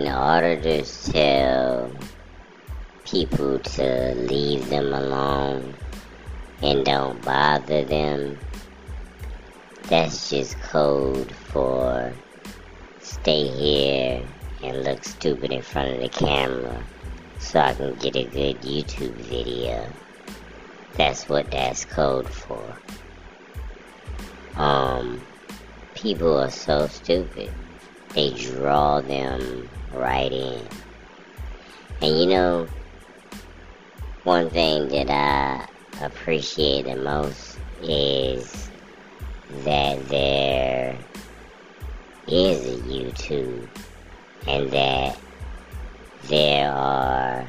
and the auditors tell people to leave them alone and don't bother them, that's just code for stay here and look stupid in front of the camera so I can get a good YouTube video. That's what that's code for. Um, people are so stupid. They draw them right in. And you know, one thing that I appreciate the most is that there is a YouTube and that there are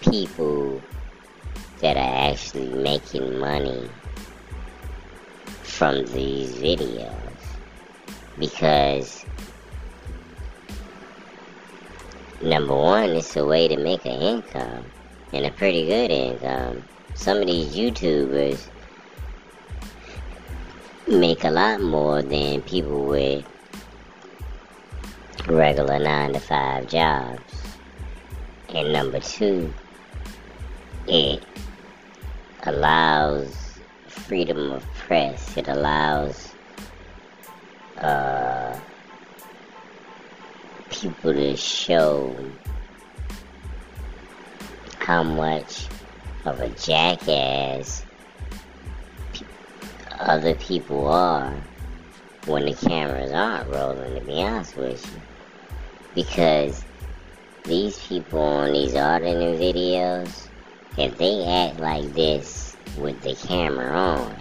people that are actually making money from these videos because number one it's a way to make an income and a pretty good income some of these youtubers make a lot more than people with regular 9 to 5 jobs and number two it allows freedom of press. It allows uh, people to show how much of a jackass other people are when the cameras aren't rolling, to be honest with you. Because these people on these auditing videos, if they act like this with the camera on.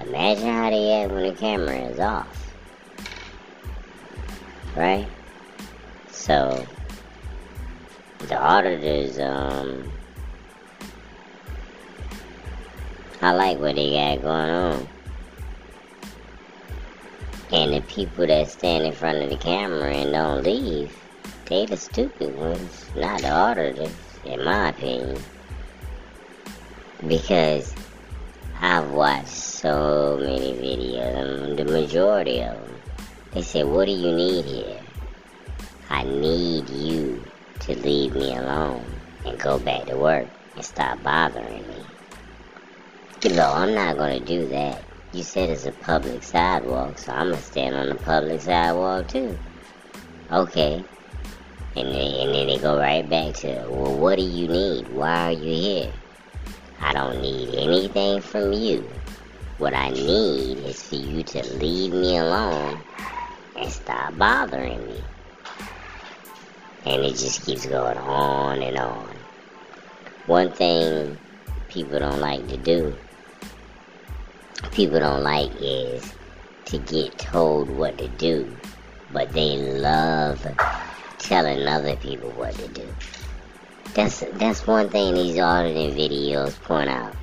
Imagine how they act when the camera is off. Right? So, the auditors, um, I like what they got going on. And the people that stand in front of the camera and don't leave, they the stupid ones, not the auditors, in my opinion because I've watched so many videos, the majority of them, they say, what do you need here? Need you to leave me alone and go back to work and stop bothering me. You know, I'm not going to do that. You said it's a public sidewalk, so I'm going to stand on the public sidewalk too. Okay. And then, and then they go right back to, well, what do you need? Why are you here? I don't need anything from you. What I need is for you to leave me alone and stop bothering me. And it just keeps going on and on. One thing people don't like to do, people don't like is to get told what to do, but they love telling other people what to do. That's that's one thing these auditing videos point out.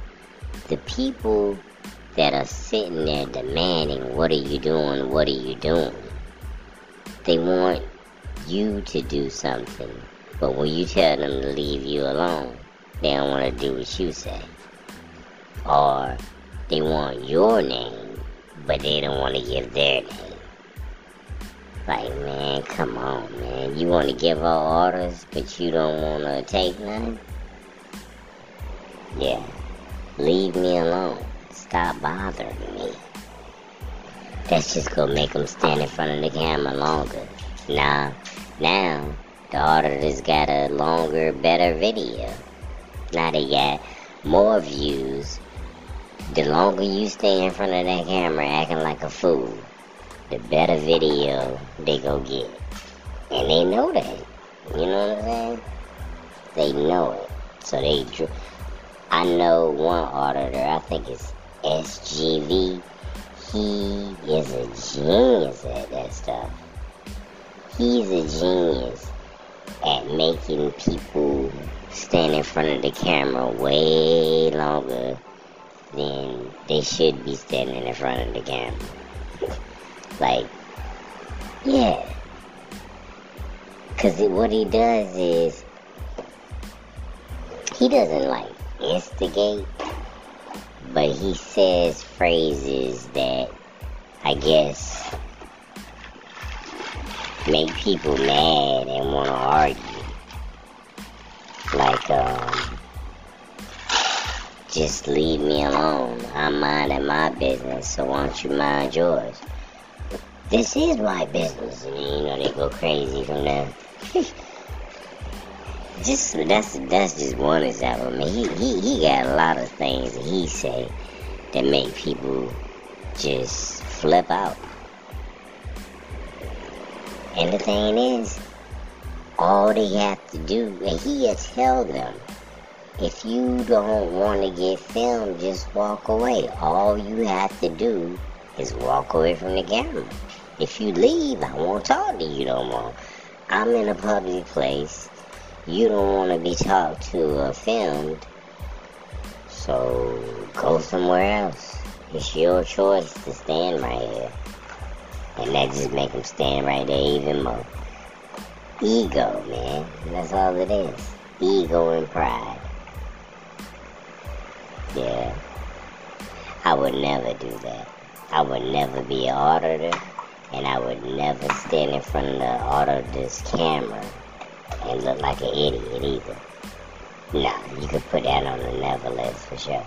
The people that are sitting there demanding, what are you doing? What are you doing? They want you to do something. But when you tell them to leave you alone, they don't want to do what you say. Or they want your name, but they don't want to give their name. Like, man, come on, man. You want to give her orders, but you don't want to take none? Yeah. Leave me alone. Stop bothering me. That's just gonna make them stand in front of the camera longer. Now, now, the auditors got a longer, better video. Now they got more views. The longer you stay in front of that camera acting like a fool, the better video they go get. And they know that. You know what I'm saying? They know it. So they, I know one auditor, I think it's SGV. He is a genius at that stuff. He's a genius at making people stand in front of the camera way longer than they should be standing in front of the camera. Like, yeah. Because what he does is, he doesn't like instigate, but he says phrases that I guess make people mad and want to argue. Like, um, just leave me alone. I'm minding my business, so why don't you mind yours? This is my business, and you know they go crazy from there. just that's that's just one example. I mean, he, he he got a lot of things that he say that make people just flip out. And the thing is, all they have to do, and he has tell them, if you don't want to get filmed, just walk away. All you have to do is walk away from the camera. If you leave, I won't talk to you no more. I'm in a public place. You don't want to be talked to or filmed. So go somewhere else. It's your choice to stand right here. And that just make them stand right there even more. Ego, man. That's all it is. Ego and pride. Yeah. I would never do that. I would never be an auditor, and I would never stand in front of the auditor's camera and look like an idiot either. Nah, you could put that on the never list for sure.